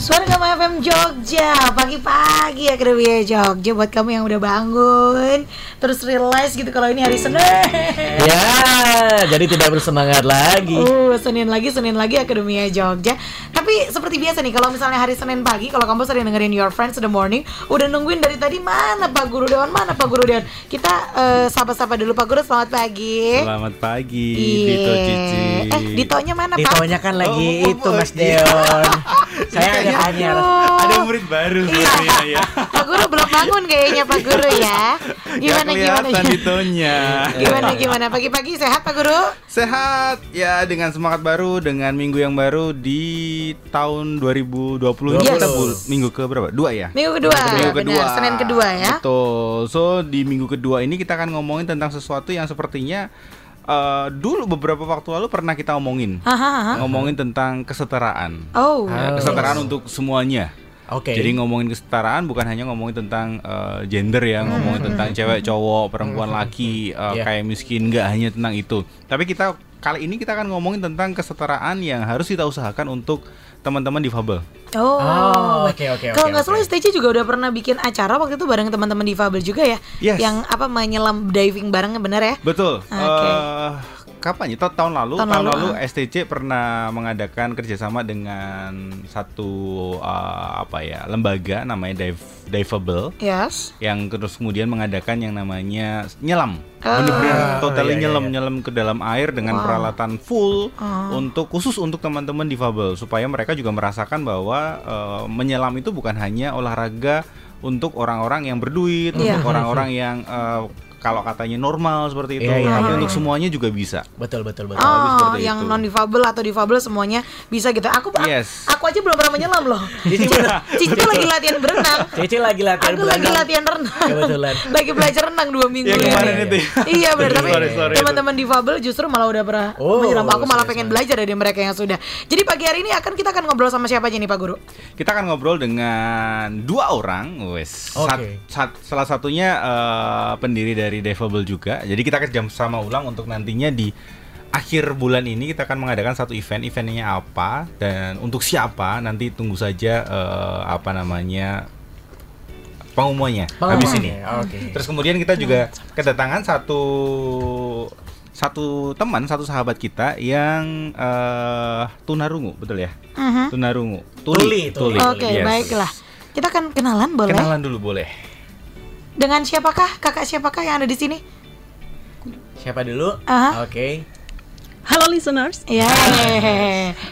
Suara Gama FM Jogja Pagi-pagi ya Kedua Jogja Buat kamu yang udah bangun Terus realize gitu kalau ini hari Senin Ya, jadi tidak bersemangat lagi. Uh, Senin lagi, Senin lagi Akademia Jogja. Tapi seperti biasa nih, kalau misalnya hari Senin pagi, kalau kamu sering dengerin Your Friends in the Morning, udah nungguin dari tadi mana Pak Guru Dewan, mana Pak Guru Dewan. Kita eh, sapa-sapa dulu Pak Guru, selamat pagi. Selamat pagi, Iya. Dito Cici. Eh, Ditonya mana Pak? Ditonya kan lagi Oh, oh, itu oh, Mas iya. Deon. Saya agak anyar. Aduh. Ada murid baru sepertinya ya. Pak Guru belum bangun kayaknya Pak Guru ya. Gimana Gak gimana? Ditonya. Gimana gimana? Pagi-pagi sehat Pak Guru? Sehat ya dengan semangat baru dengan minggu yang baru di tahun 2020 ini Yes. kita bul- minggu ke berapa? Dua ya? Minggu kedua. Minggu kedua. Benar, Senin kedua ya. Betul. So di minggu kedua ini kita akan ngomongin tentang sesuatu yang sepertinya eh, dulu beberapa waktu lalu pernah kita omongin. Hahaha. Ngomongin tentang kesetaraan. Oh. Ah. Kesetaraan untuk semuanya. Oke. Jadi ngomongin kesetaraan bukan hanya ngomongin tentang eh, gender ya, Hmm. ngomongin tentang cewek, cowok, perempuan, laki, eh, Iya. kayak miskin, nggak hanya tentang itu. Tapi kita kali ini kita akan ngomongin tentang kesetaraan yang harus kita usahakan untuk teman-teman difabel. Oh, Oh, oke, oke, Kalau nggak salah. STC juga udah pernah bikin acara waktu itu bareng teman-teman difabel juga ya. Yes. Yang apa menyelam diving bareng bener ya? Betul. Oke. Eh, kapan ya? Ta- Tahun lalu. Tahun Tahun, lalu, lalu, ah. STC pernah mengadakan kerjasama dengan satu eh, apa ya lembaga namanya Dive Diveable Yes. yang terus kemudian mengadakan yang namanya nyelam. Ah. Bener-bener totally iya, iya, nyelam iya. nyelam ke dalam air dengan Wow. peralatan full Ah. untuk khusus untuk teman-teman difabel supaya mereka juga merasakan bahwa eh, menyelam itu bukan hanya olahraga untuk orang-orang yang berduit, Iya. untuk orang-orang yang eh, kalau katanya normal seperti itu, Iya, iya, tapi iya, untuk iya. semuanya juga bisa. Betul, betul, betul. Oh, seperti yang itu. non difabel atau difabel semuanya bisa gitu. Aku aku- Yes. aku aja belum pernah menyelam loh. Cici Cici lagi latihan berenang. Cici lagi latihan Aku lagi berenang. latihan renang. Kebetulan. lagi belajar renang dua minggu Yang ini. itu ya? Iya benar, tapi Sorry, sorry, teman-teman difabel justru malah udah pernah Oh, menyelam. Aku malah pengen belajar dari mereka yang sudah. Jadi pagi hari ini akan kita akan ngobrol sama siapa aja nih Pak Guru? Kita akan ngobrol dengan dua orang, wes. Oke. Sat- sat- salah satunya eh, pendiri dari Devable juga. Jadi kita kerja sama ulang untuk nantinya di akhir bulan ini kita akan mengadakan satu event. Eventnya apa dan untuk siapa nanti tunggu saja eh, apa namanya pengumumannya habis ini. Oke. Terus kemudian kita juga kedatangan satu satu teman, satu sahabat kita yang eh, tunarungu, betul ya? Mhm. Tunarungu. Tuli, tuli. Oke, yes. baiklah. Kita akan kenalan boleh? Kenalan dulu boleh. Dengan siapakah? Kakak siapakah yang ada di sini? Siapa dulu? Aha. Oke. Halo listeners. Ya,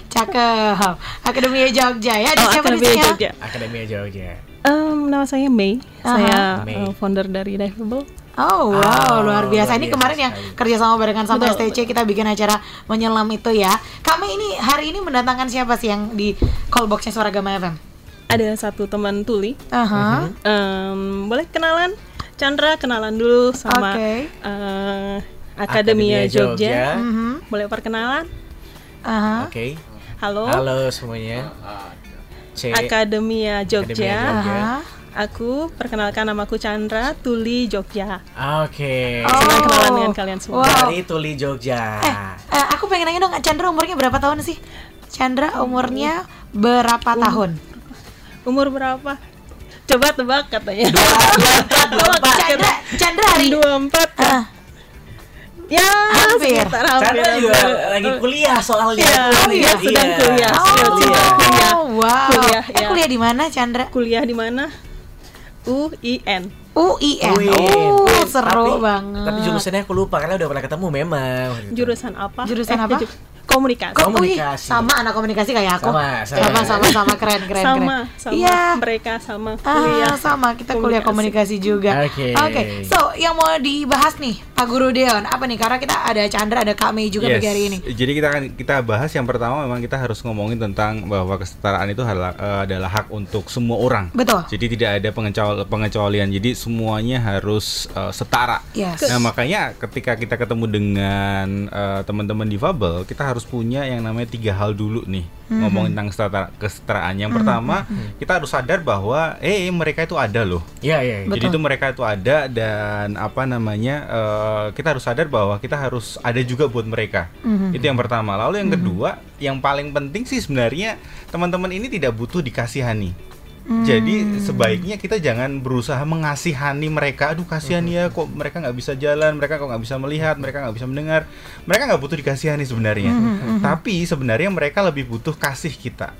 cakep. Akademi Jogja ya. Ada Oh, siapa di Akademi sini? Jogja. Akademi Jogja. Em, nama saya Mei. Saya Mei. eh, founder dari Diveable. Oh wow, Ah, luar biasa. luar Ini biasa kemarin yang sekali. kerja sama barengan sama Betul, STC kita bikin acara menyelam itu ya. Kami ini hari ini mendatangkan siapa sih yang di call boxnya Suara Gama FM? Ada satu teman tuli. Aha. Em, boleh kenalan? Chandra kenalan dulu sama Oke. eh, Akademia Akademia Jogja. Jogja. Mhm. Boleh perkenalan? Aha. Oke. Halo. Halo semuanya. C. Akademia Jogja. Akademia Jogja. Aha. Aku perkenalkan namaku Chandra Tuli Jogja. Oke. Oh. Senang kenalan dengan kalian semua. Wow. Dari Tuli Jogja. Eh, aku pengen nanya dong, Chandra umurnya berapa tahun sih? Chandra umurnya berapa tahun? Umur berapa? Coba tebak katanya. Chandra, Chandra hari 24 kan? Ah, Ya, Hampir. sekitar hampir. Chandra juga hampir. lagi kuliah soalnya. Iya, Oh, iya, sedang kuliah. Oh, Sedang kuliah. kuliah. wow. Kuliah, eh, ya. kuliah di mana, Chandra? Kuliah di mana? UIN. UIN. Win. Oh, seru Tapi- banget. Tapi jurusannya aku lupa karena udah pernah ketemu memang. Jurusan apa? Jurusan apa? ju- komunikasi. Kok, wih, Komunikasi. sama anak komunikasi kayak aku. Sama, sama. sama, sama, sama, keren, keren, sama, keren. sama Iya. mereka sama Ah, kuliah. sama kita kuliah komunikasi juga. Oke. Oke, so yang mau dibahas nih Pak Guru Deon apa nih? Karena kita ada Chandra, ada Kak Mei juga Yes. hari ini. Jadi kita akan kita bahas yang pertama memang kita harus ngomongin tentang bahwa kesetaraan itu adalah, eh, adalah hak untuk semua orang. Betul. Jadi tidak ada pengecual- pengecualian. Jadi semuanya harus eh, setara. Yes. Nah makanya ketika kita ketemu dengan eh, teman-teman difabel, kita harus punya yang namanya tiga hal dulu nih ngomongin tentang kesetara- kesetaraan. Yang pertama kita harus sadar bahwa eh mereka itu ada loh. Iya, iya. iya. Jadi itu mereka itu ada dan apa namanya eh, kita harus sadar bahwa kita harus ada juga buat mereka. Itu yang pertama. Lalu yang kedua, yang paling penting sih sebenarnya teman-teman ini tidak butuh dikasihani. Jadi sebaiknya kita jangan berusaha mengasihani mereka. Aduh kasihan ya kok mereka nggak bisa jalan, mereka kok nggak bisa melihat, mereka nggak bisa mendengar. Mereka nggak butuh dikasihani sebenarnya. Tapi sebenarnya mereka lebih butuh kasih kita.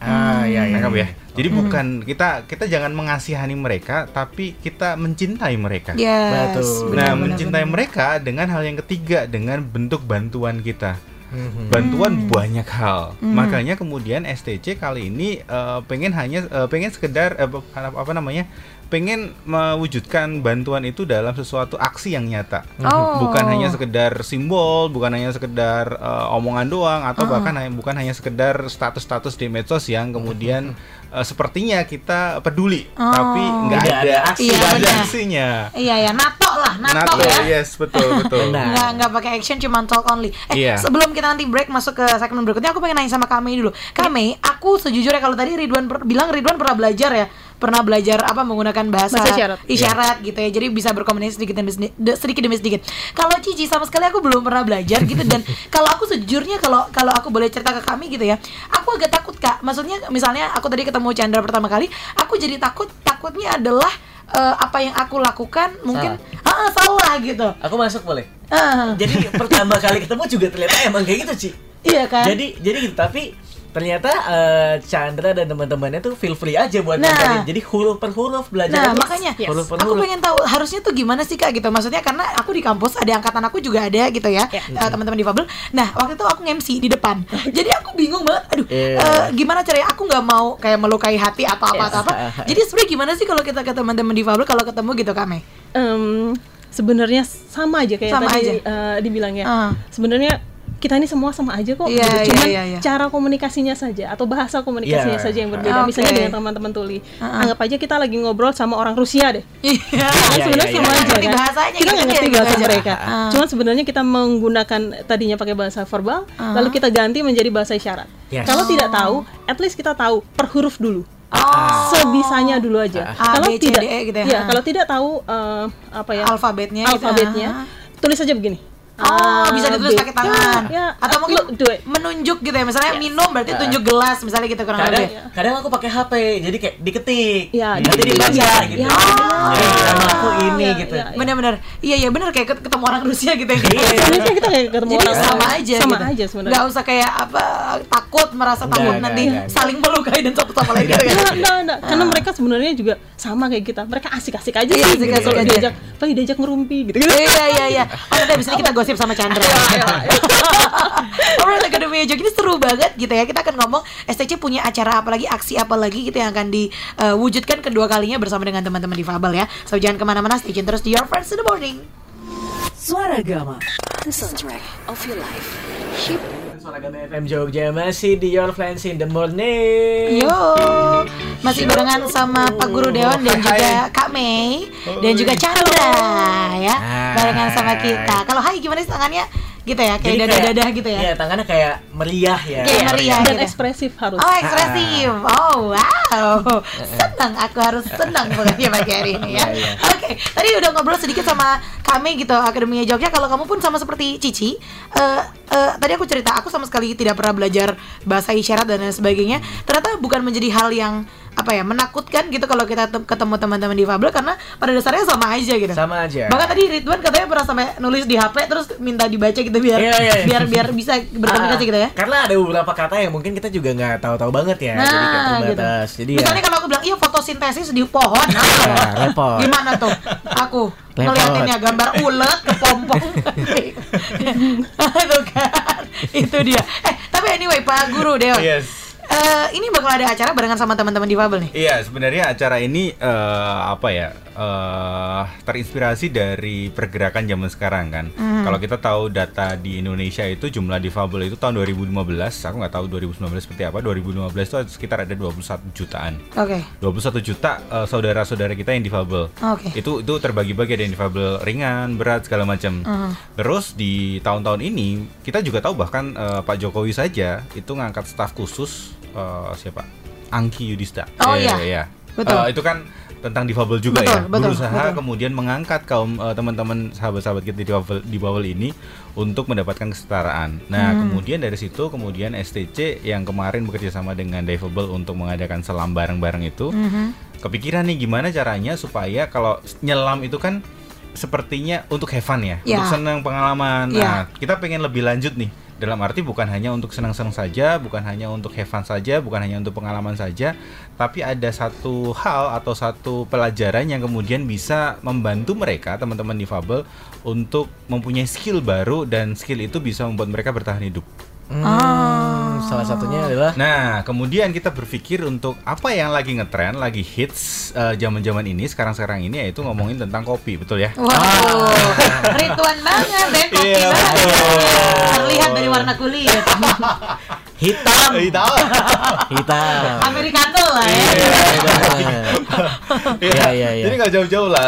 Ah, iya, iya. Nangkap ya. iya. Jadi bukan kita kita jangan mengasihani mereka, tapi kita mencintai mereka. Yes. Betul. Nah, benar, mencintai benar. mereka dengan hal yang ketiga, dengan bentuk bantuan kita. Mhm. Bantuan banyak hal. Makanya kemudian STC kali ini eh, pengen hanya eh, pengen sekedar eh, apa, apa namanya? pengen mewujudkan bantuan itu dalam sesuatu aksi yang nyata. Oh. Bukan hanya sekedar simbol, bukan hanya sekedar eh, omongan doang atau bahkan hanya bukan hanya sekedar status-status di medsos yang kemudian eh, sepertinya kita peduli, tapi nggak ada ada aksi, Iya, nggak ada aksinya. Iya ya, lah, nato, Nato, ya. yes, betul, betul. Benar. Nggak nggak pakai action cuma talk only. Eh Iya. sebelum kita nanti break masuk ke segmen berikutnya aku pengen nanya sama Kame dulu. Kame, aku sejujurnya kalau tadi Ridwan per- bilang Ridwan pernah belajar ya, pernah belajar apa menggunakan bahasa, Bahasa isyarat. isyarat gitu ya. Jadi bisa berkomunikasi sedikit demi sedikit, sedikit demi sedikit. Kalau Cici sama sekali aku belum pernah belajar gitu dan kalau aku sejujurnya kalau kalau aku boleh cerita ke kami gitu ya, aku agak takut Kak. Maksudnya misalnya aku tadi ketemu Chandra pertama kali, aku jadi takut takutnya adalah eh, apa yang aku lakukan mungkin ah salah gitu. Aku masuk boleh. Ah. Jadi pertama kali ketemu juga ternyata emang kayak gitu, Ci. Iya kan? Jadi jadi gitu, tapi ternyata eh, Chandra dan teman-temannya tuh feel free aja buat Nah. ngajarin. Jadi huruf per huruf belajar. Nah, makanya huruf per aku huruf. pengen tahu harusnya tuh gimana sih Kak gitu. Maksudnya karena aku di kampus ada angkatan aku juga ada gitu ya. Ya. eh, teman-teman difabel. Nah, waktu itu aku nge-MC di depan. Jadi aku bingung banget. Aduh, Iya. eh, gimana caranya aku nggak mau kayak melukai hati atau apa atau apa. Yes. Jadi sebenarnya gimana sih kalau kita ke teman-teman difabel kalau ketemu gitu Kame? Em, sebenarnya sama aja kayak Sama tadi aja. eh, dibilang ya. Ah. Sebenarnya kita ini semua sama aja kok. Iya, gitu. iya, Cuman iya, iya. cara komunikasinya saja atau bahasa komunikasinya Iya. saja yang berbeda. Oke. Misalnya dengan teman-teman tuli. Ah, ah. Anggap aja kita lagi ngobrol sama orang Rusia deh. Iya. Kan Iya, sebenarnya iya, sama iya. aja kan. bahasanya kita gitu nggak ngerti gitu bahasa aja. mereka. Ah. Cuman sebenarnya kita menggunakan tadinya pakai bahasa verbal, Ah. lalu kita ganti menjadi bahasa isyarat. Yes. Kalau tidak tahu, at least kita tahu per huruf dulu. Oh. Sebisanya dulu aja. A, kalau B, C, tidak, D, E gitu ya. iya, Ah. kalau tidak tahu eh, apa ya? Alfabetnya gitu. alfabetnya, Ah. tulis aja begini. Oh, bisa ditulis B. pakai tangan. Ya, ya. Atau mungkin menunjuk gitu ya. Misalnya minum berarti tunjuk gelas misalnya gitu kurang kadang lebih. kadang aku pakai HP jadi kayak diketik Ya, nanti dibaca Ya, gitu ya, Ya, nama aku ini ya, gitu ya, ya. Bener-bener, iya iya bener kayak ket- ketemu orang Rusia gitu ya. Iya. Sebenarnya kita kayak ketemu orang sama aja sama gitu. aja sebenarnya. Nggak usah kayak apa takut merasa takut nggak, nanti nggak, nggak. saling melukai dan satu sama lain gitu ya. Enggak, enggak, enggak. Karena mereka sebenarnya juga sama kayak kita. Mereka asik-asik aja Iya, sih. asik-asik gitu. Aja. Lagi diajak ngerumpi gitu. gitu. Iya iya iya. Oh nanti abis ini kita gosip sama Chandra. Alright Academy Jog ini seru banget gitu ya. Kita akan ngomong STC punya acara apa lagi, aksi apa lagi gitu yang akan diwujudkan kedua kalinya bersama dengan teman-teman di Fabel ya. So jangan ke mana-mana, stay tune terus di Your Friends in the Morning. Suara Gama, the soundtrack of your life. Ship Suara FM Jogja masih di Your Friends in the Morning Yo, masih barengan sama Pak Guru Dewan dan juga Kak Mei dan juga Chandra ya, barengan sama kita. Kalau Hai gimana sih tangannya? Gitu ya, kayak dada-dada gitu ya. Iya tangannya kayak meriah ya Kayak meriah. Dan gitu. ekspresif harus. Oh ekspresif, oh wow, senang aku harus senang pokoknya pagi hari ini ya. Iya, iya. Oke, tadi udah ngobrol sedikit sama kami gitu Akademi Jogja. Kalau kamu pun sama seperti Cici, eh, eh, tadi aku cerita aku sama sekali tidak pernah belajar bahasa isyarat dan lain sebagainya. Ternyata bukan menjadi hal yang apa ya menakutkan gitu kalau kita tem- ketemu teman-teman difabel karena pada dasarnya sama aja gitu. Sama aja Bahkan tadi Ridwan katanya pernah sampai nulis di HP terus minta dibaca gitu biar Iya, iya, iya. biar biar bisa berkomunikasi Ah, gitu ya. Karena ada beberapa kata yang mungkin kita juga nggak tahu-tahu banget ya Jadi kayak Nah, gitu. terbatas Jadi Misalnya ya kalau aku bilang iya fotosintesis di pohon, nah, Ya, repot. Gimana tuh? Aku ngeliatinnya gambar ulet kepompong. itu kan. Itu dia. Eh, tapi anyway Pak Guru Dewa. Yes. Eh, ini bakal ada acara barengan sama teman-teman difabel nih. Iya, sebenarnya acara ini eh, apa ya? eh, terinspirasi dari pergerakan zaman sekarang kan. Hmm. Kalau kita tahu data di Indonesia itu jumlah difabel itu tahun 2015, aku nggak tahu 2019 seperti apa. 2015 itu sekitar ada 21 jutaan. Oke. 21 juta eh, saudara-saudara kita yang difabel. Oke. Itu itu terbagi-bagi ada yang difabel ringan, berat segala macam. Hmm. Terus di tahun-tahun ini kita juga tahu bahkan eh, Pak Jokowi saja itu ngangkat staf khusus eh, siapa? Angki Yudhista. Oh, Iya, iya. iya. Betul. Eh, itu kan tentang difabel juga Betul, ya. betul, Berusaha betul. kemudian mengangkat kaum eh, teman-teman sahabat-sahabat kita di difabel, difabel ini untuk mendapatkan kesetaraan. Nah, Hmm. kemudian dari situ kemudian STC yang kemarin bekerja sama dengan Difabel untuk mengadakan selam bareng-bareng itu Mhm. kepikiran nih gimana caranya supaya kalau nyelam itu kan sepertinya untuk have fun ya, Ya. untuk senang pengalaman. Ya. Nah, kita pengen lebih lanjut nih. Dalam arti bukan hanya untuk senang-senang saja, bukan hanya untuk have fun saja, bukan hanya untuk pengalaman saja, tapi ada satu hal atau satu pelajaran yang kemudian bisa membantu mereka teman-teman difabel untuk mempunyai skill baru dan skill itu bisa membuat mereka bertahan hidup. Hmm, Ah. Salah satunya adalah Nah, kemudian kita berpikir untuk apa yang lagi ngetren, lagi hits eh, zaman-zaman ini, sekarang-sekarang ini yaitu ngomongin tentang kopi, betul ya? Wow, rituan banget deh kopi Iya, banget. Terlihat dari warna kulit. hitam, tahu. Hitam. Americano lah ya. Iya, iya, iya. Jadi nggak jauh-jauh lah.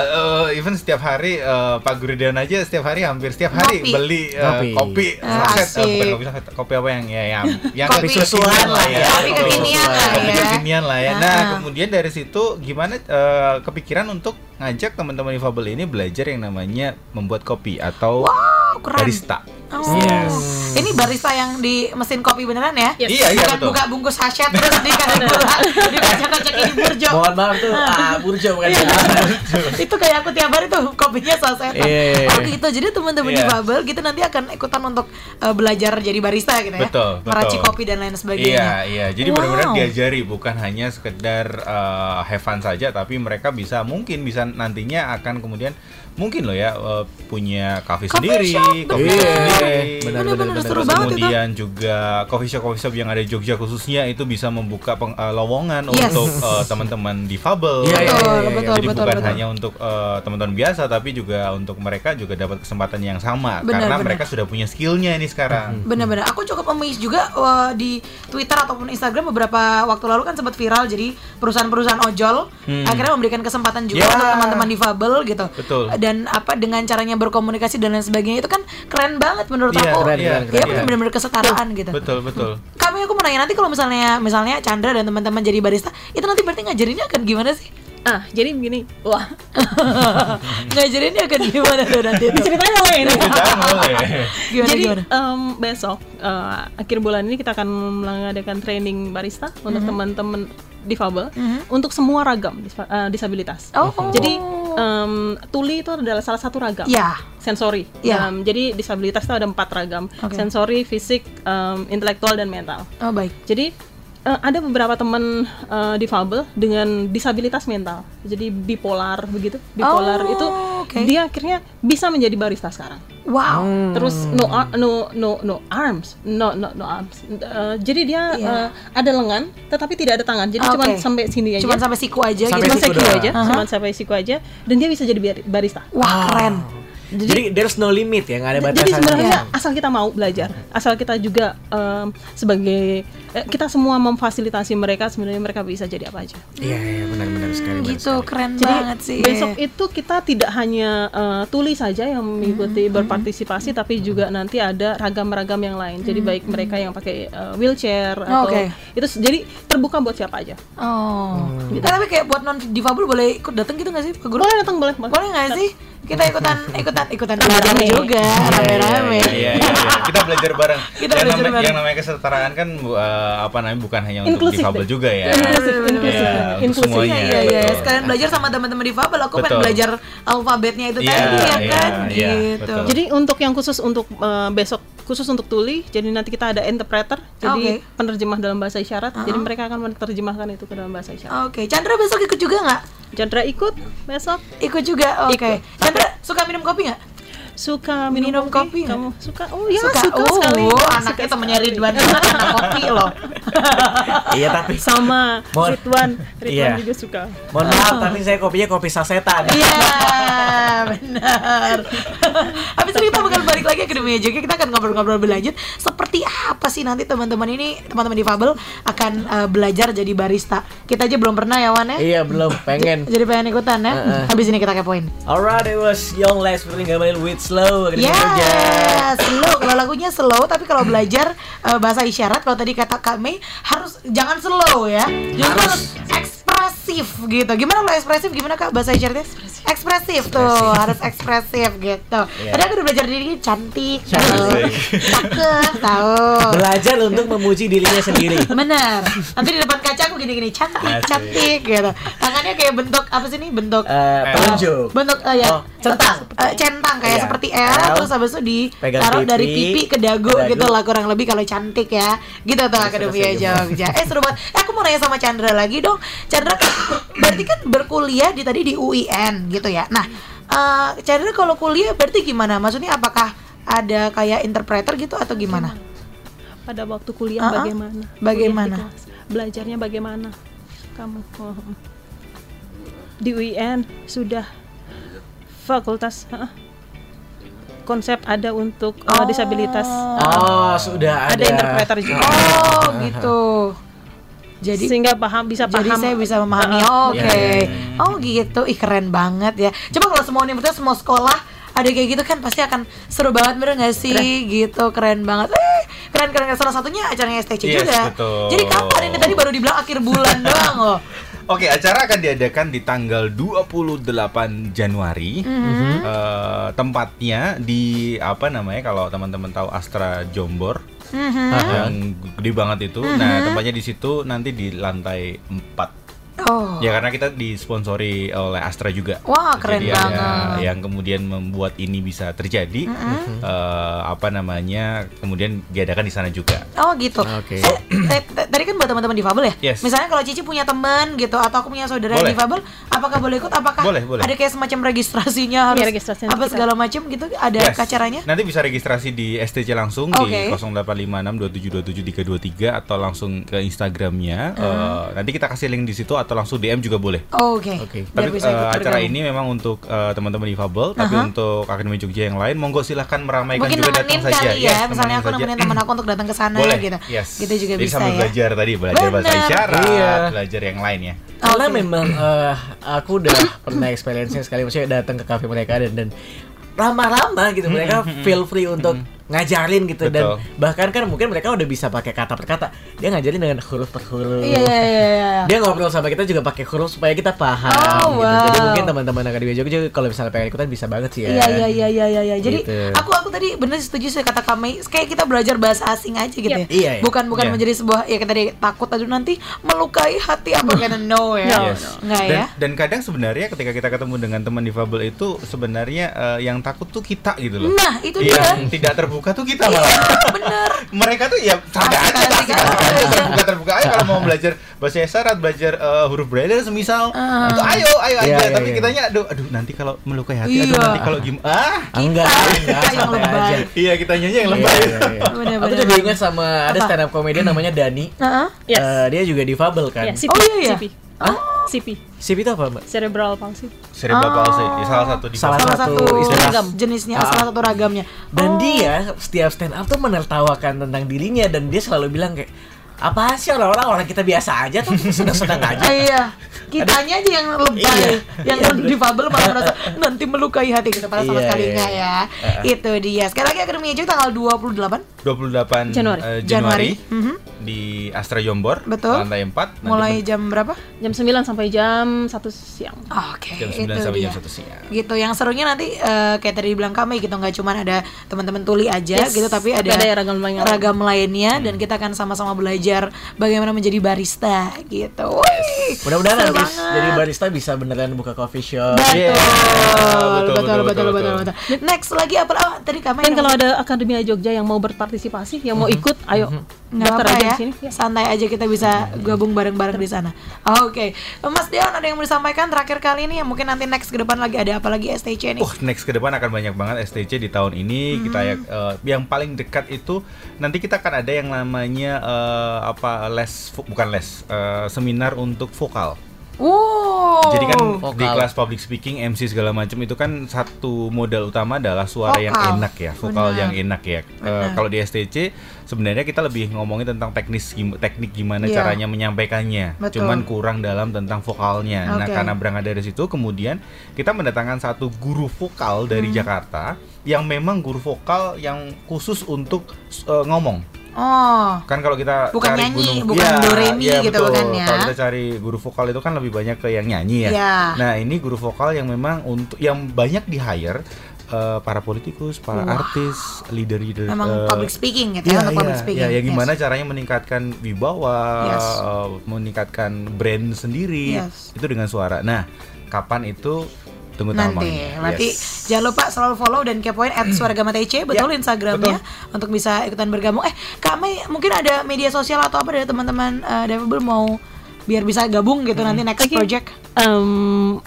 Eh, even setiap hari eh, Pak Guridian aja setiap hari hampir setiap hari Kopi. beli eh, Kopi. kopi Ah, saset. Eh, bukan kopi saset, kopi apa yang ya yang yang Kopi susuan lah ya. Kopi kekinian lah Kopi ya. kekinian lah ya. Nah, Ah. kemudian dari situ gimana eh, kepikiran untuk ngajak teman-teman difabel ini belajar yang namanya membuat kopi atau Wow, keren. barista. Oh. Yes. Ini barista yang di mesin kopi beneran ya? Yes. Iya, iya Bukan betul. buka bungkus sachet terus dikasih gula, dikocok-kocokin di burjo. Mohon maaf tuh, ah, burjo bukan Iya. ya. itu kayak aku tiap hari tuh kopinya sasetan. Iya, iya, iya. Oh gitu. Jadi teman-teman Iya. difabel gitu nanti akan ikutan untuk eh, belajar jadi barista gitu ya. Betul, Meracik betul. kopi dan lain Iya, sebagainya. iya. Jadi Wow. benar-benar diajari bukan hanya sekedar uh, have fun saja, tapi mereka bisa mungkin bisa nantinya akan kemudian mungkin loh ya uh, punya cafe Coffee sendiri, bener. shop sendiri. Benar, benar, seru Terus banget itu. kemudian juga coffee shop coffee shop yang ada di Jogja khususnya itu bisa membuka peng- uh, lowongan Yes. untuk uh, teman-teman difabel. Iya, iya, Betul, iya, iya. betul, Jadi betul, bukan betul. hanya untuk uh, teman-teman biasa, tapi juga untuk mereka juga dapat kesempatan yang sama Benar, karena benar. mereka sudah punya skillnya ini sekarang. Bener-bener, aku cukup amazed juga wah, di Twitter ataupun Instagram beberapa waktu lalu kan sempat viral jadi perusahaan-perusahaan ojol Hmm. akhirnya memberikan kesempatan juga Ya. untuk teman-teman difabel gitu. Betul. Dan apa dengan caranya berkomunikasi dan lain sebagainya itu kan keren banget menurut Iya, aku. keren, Iya, keren, keren, keren. bener-bener kesetaraan gitu. Betul, betul. Kami aku mau nanya nanti kalau misalnya misalnya Chandra dan teman-teman jadi barista, itu nanti berarti ngajarinnya akan gimana sih? Ah, jadi begini. Wah, ngajarinnya akan gimana tuh nanti? ceritanya boleh ini. Gimana Jadi gimana? em, besok eh, akhir bulan ini kita akan mengadakan training barista untuk teman-teman difabel untuk semua ragam dis- eh, disabilitas. Oh. Jadi em, tuli itu adalah salah satu ragam. Ya. Sensori. Ya. Em, jadi disabilitas itu ada empat ragam. Oke. Sensori, fisik, em, intelektual dan mental. Oh baik. Jadi eh, ada beberapa teman eh, difabel dengan disabilitas mental. Jadi bipolar begitu. Bipolar Oh, itu oke. dia akhirnya bisa menjadi barista sekarang. Wow. Terus no ar- no no no arms, no no no arms. Eh, jadi dia Iya. eh, ada lengan tetapi tidak ada tangan. Jadi Oke. cuma sampai sini aja. Cuman sampai siku aja Sampai gitu. Cuma siku aja, Aha. cuma sampai siku aja dan dia bisa jadi bar- barista. Wah, keren. Jadi, there's no limit ya, nggak ada batasan. Jadi sebenarnya Iya. asal kita mau belajar, asal kita juga em, sebagai eh, kita semua memfasilitasi mereka sebenarnya mereka bisa jadi apa aja. Iya, iya, benar-benar sekali. benar Gitu sekali. keren Jadi banget sih. besok itu kita tidak hanya eh, tulis saja yang mengikuti berpartisipasi, tapi juga nanti ada ragam-ragam yang lain. Jadi baik mereka yang pakai eh, wheelchair atau Oke. itu jadi terbuka buat siapa aja. Oh. Nah, tapi kayak buat non difabel boleh ikut datang gitu nggak sih, Pak Guru? Boleh datang boleh. Boleh nggak sih? Kita ikutan ikutan ikutan Rame. juga rame-rame. Iya, iya, iya. Kita belajar bareng. Kita yang, belajar namanya, bareng. yang namanya kesetaraan kan eh, apa namanya bukan hanya untuk Inklusif difabel deh. juga ya. Inklusif, inklusif, Iya, semuanya. Iya, iya, iya. Sekalian belajar sama teman-teman difabel, aku pengen belajar alfabetnya itu Iya, tadi ya iya, kan, iya, gitu. Jadi untuk yang khusus untuk eh, besok khusus untuk tuli, jadi nanti kita ada interpreter, jadi Oke. penerjemah dalam bahasa isyarat. Jadi mereka akan menerjemahkan itu ke dalam bahasa isyarat. Oke, Chandra besok ikut juga nggak? Chandra ikut besok. Ikut juga, oke. Ikut. Chandra suka minum kopi nggak? Suka minum, Minum kopi nggak? Kamu suka? Oh ya suka, suka, uh, sekali. anaknya temennya Ridwan anak kopi loh. Iya tapi Sama Ridwan, Ridwan Iya. juga suka. mohon maaf tapi saya kopinya kopi sasetan. Iya, benar. Habis ini kita bakal balik lagi ke dunia juga. Kita akan ngobrol-ngobrol berlanjut. Seperti apa sih nanti teman-teman ini, teman-teman difabel akan eh, belajar jadi barista. Kita aja belum pernah ya, Wan ya. Iya belum pengen. Jadi pengen ikutan ya. Heeh. Habis ini kita kepoin. Alright, it was Young Lex featuring Gabriel with Slow. Kerja. Ya, slow. Kalau lagunya slow, tapi kalau belajar eh, bahasa isyarat, kalau tadi kata Kak Mei harus jangan slow ya. Justru harus ekspresif gitu. Gimana kalau ekspresif? Gimana Kak bahasa isyaratnya? Ekspresif tuh, harus ekspresif gitu. Iya. Tadi aku udah belajar diri cantik, Cantik. cakep, tahu. Belajar untuk memuji dirinya sendiri. Bener. Nanti di depan kaca aku gini-gini cantik, Asik. cantik gitu. Tangannya kayak bentuk apa sih nih? Bentuk Eh, telunjuk. bentuk eh, ya Oh, centang. Eh, centang kayak Iya. seperti L, L. terus habis itu ditaruh dari pipi, pipi ke dagu, ke dagu. gitu lah kurang lebih kalau cantik ya gitu tuh akademia Jogja eh seru banget eh, aku mau nanya sama Chandra lagi dong Chandra kan berarti kan berkuliah di tadi di UIN gitu ya nah eh, Chandra kalau kuliah berarti gimana maksudnya apakah ada kayak interpreter gitu atau gimana Pada waktu kuliah Uh-uh. bagaimana? Bagaimana? Kuliah. Belajarnya bagaimana? Kamu oh, hmm. di UIN sudah fakultas uh-uh. konsep ada untuk uh, disabilitas. Oh, sudah ada. Ada interpreter juga. oh gitu jadi Sehingga paham bisa Jadi paham. saya bisa memahami. Oh, Oke. Iya, iya, iya. Oh gitu. Ih keren banget ya. Coba kalau semua universitas, semua sekolah ada kayak gitu kan pasti akan seru banget bener gak sih gitu keren banget eh keren keren salah satunya acaranya STC Yes, juga betul. jadi kapan ini tadi baru dibilang akhir bulan doang loh Oke, acara akan diadakan di tanggal 28 Januari. Mhm. Eh, tempatnya di apa namanya kalau teman-teman tahu Astra Jombor Mhm. yang gede banget itu. Nah, tempatnya di situ nanti di lantai 4. oh Ya karena kita disponsori oleh Astra juga. Wah, keren Jadi ada banget. yang kemudian membuat ini bisa terjadi. eh, apa namanya? Kemudian diadakan di sana juga. Oh gitu. Oke. Eh, t- t- tadi kan buat teman-teman difabel ya. Yes. Misalnya kalau Cici punya teman gitu atau aku punya saudara yang Boleh. difabel, apakah boleh ikut? Apakah Boleh, boleh. ada kayak semacam registrasinya harus Iya, registrasinya apa kita. segala macam gitu? Ada Yes. acaranya? Nanti bisa registrasi di STC langsung Oke. di 085627272323 atau langsung ke Instagramnya. Uh-huh. Eh, nanti kita kasih link di situ atau langsung DM juga boleh. Oke. Oke. Biar Tapi bisa ikut eh, acara bergabung. ini memang untuk eh, teman-teman difabel, tapi Aha. untuk Akademi Jogja yang lain, monggo silahkan meramaikan Mungkin juga datang saja. kali ya, Yes, misalnya aku nemenin teman aku untuk datang ke sana boleh, gitu. yes. Gitu juga Jadi bisa ya. belajar tadi, belajar bahasa Bener. isyarat, Iya. belajar yang lain ya. Karena Oke. memang eh, aku udah pernah experience-nya sekali maksudnya datang ke cafe mereka dan dan ramah-ramah gitu mereka feel free untuk ngajarin gitu dan Betul. bahkan kan mungkin mereka udah bisa pakai kata per kata dia ngajarin dengan huruf per huruf Iya iya iya. iya. dia ngobrol sama kita juga pakai huruf supaya kita paham Oh, gitu. jadi wow. mungkin teman-teman akademi Jogja kalau misalnya pengen ikutan bisa banget sih ya Iya iya iya iya iya iya. Jadi Gitu. aku aku tadi bener setuju sih kata kami kayak kita belajar bahasa asing aja gitu ya. Iya, iya. Bukan bukan Iya. menjadi sebuah ya kita tadi takut aduh nanti melukai hati apa karena no ya. No, Yes. Enggak dan, ya. dan kadang sebenarnya ketika kita ketemu dengan teman difabel itu sebenarnya eh, yang takut tuh kita gitu loh. Nah, itu Yang dia. tidak terbuka tuh kita Iya, malah. bener. Mereka tuh ya santai aja, terbuka terbuka aja kalau mau belajar bahasa isyarat, belajar eh, huruf braille semisal Ah. itu ayo ayo Iya, aja. iya, Tapi iya. kitanya aduh aduh nanti kalau melukai hati, aduh Iya. nanti kalau gimana? Ah, enggak Kita- enggak kita yang santai lebay. aja iya kita nyanyi yang Iya, lebay. iya, iya. Bener, Aku juga ingat sama ada stand up comedian namanya Dani. Heeh. Yes. Eh, dia juga difabel kan. Oh, iya, iya. CP. CP, itu apa, Mbak? cerebral palsy. Cerebral Oh. palsy, ya, salah satu di Salah Salah satu satu ragam jenisnya, Ah. salah satu ragamnya. Dan Oh. dia setiap stand up tuh menertawakan tentang dirinya dan dia selalu bilang kayak apa sih orang-orang orang kita biasa aja tuh senang-senang aja. Iya. Kitanya aja yang lebay, Iya. yang Iya, difabel malah merasa nanti melukai hati kita pada sama Iya, sekali iya, enggak iya. ya. Itu dia. Sekali lagi Akademi Jogja tanggal 28 28 Januari. eh, Januari. Januari Mhm. di Astra Jombor Betul. lantai 4 Nanti Mulai jam berapa? Jam 9 sampai jam 1 siang. Oke, jam 9 itu sampai dia. jam 1 siang. Gitu. Yang serunya nanti eh, kayak tadi bilang kami gitu nggak cuma ada teman-teman tuli aja Yes, gitu tapi tapi ada, ada ragam lain- ragam lainnya dan kita akan sama-sama belajar bagaimana menjadi barista gitu. Mudah-mudahan habis jadi barista bisa beneran buka coffee shop. Betul, Iya, betul, betul, betul, betul, betul, betul, betul. betul. Next lagi apa? Oh, tadi kami Dan kalau ada Akademia Jogja yang mau berpartisipasi, yang mau ikut, ayo nggak apa aja ya. di sini. Ya. Santai aja kita bisa gabung bareng-bareng di sana. Oke, Mas Dion ada yang mau disampaikan terakhir kali ini yang mungkin nanti next ke depan lagi ada apa lagi STC nih? Wah, next ke depan akan banyak banget STC di tahun ini. Kita ya, eh, yang paling dekat itu nanti kita akan ada yang namanya eh, apa les bukan les eh, seminar untuk vokal. Wow. Jadi kan Vokal. di kelas public speaking, MC segala macam itu kan satu modal utama adalah suara yang Vokal. enak ya, vokal Benar. yang enak ya. Benar. kalau di STC sebenarnya kita lebih ngomongin tentang teknis gim- teknik gimana Iya. caranya menyampaikannya. Betul. Cuman kurang dalam tentang vokalnya. Nah, Oke. karena berangkat dari situ kemudian kita mendatangkan satu guru vokal dari Hmm. Jakarta yang memang guru vokal yang khusus untuk eh, ngomong. Oh. Kan kalau kita Bukan cari nyanyi, gunung, bukan Iya, do re mi iya, gitu, betul. bukan ya? Kalau kita cari guru vokal itu kan lebih banyak ke yang nyanyi ya. Iya. Nah, ini guru vokal yang memang untuk yang banyak di hire eh, para politikus, para Wah. artis, leader-leader Memang eh, public speaking gitu Iya, ya, untuk public speaking. ya Yes. gimana caranya meningkatkan wibawa, Yes. eh, meningkatkan brand sendiri Yes. itu dengan suara. Nah, kapan itu tunggu Nanti, berarti Yes. jangan lupa selalu follow dan kepoin at Suaragama TC, betul Ya, Instagramnya untuk bisa ikutan bergabung. Eh, kami mungkin ada media sosial atau apa dari teman-teman uh, Devable mau biar bisa gabung gitu nanti next Oke. project. Em,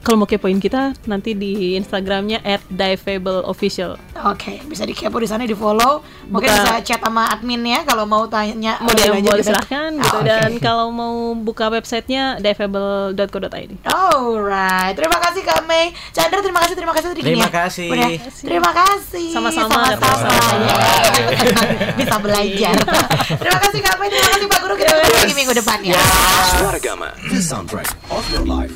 kalau mau kepoin kita nanti di Instagramnya @diveableofficial. Oke, bisa di kepo di sana di follow. Mungkin Buka- bisa chat sama admin ya kalau mau tanya Mau lanjut boleh gitu. silahkan gitu Ah, oke. dan kalau mau buka websitenya diveable.co.id. Alright, terima kasih Kak Mei. Chandra terima kasih, terima kasih gini Terima ya. kasih. Udah. Terima kasih. Sama-sama, Sama-sama. Yeay. Bisa belajar. terima kasih Kak Mei, terima kasih Pak Guru. Kita ketemu lagi minggu depan ya. Swaragama, the soundtrack of your life.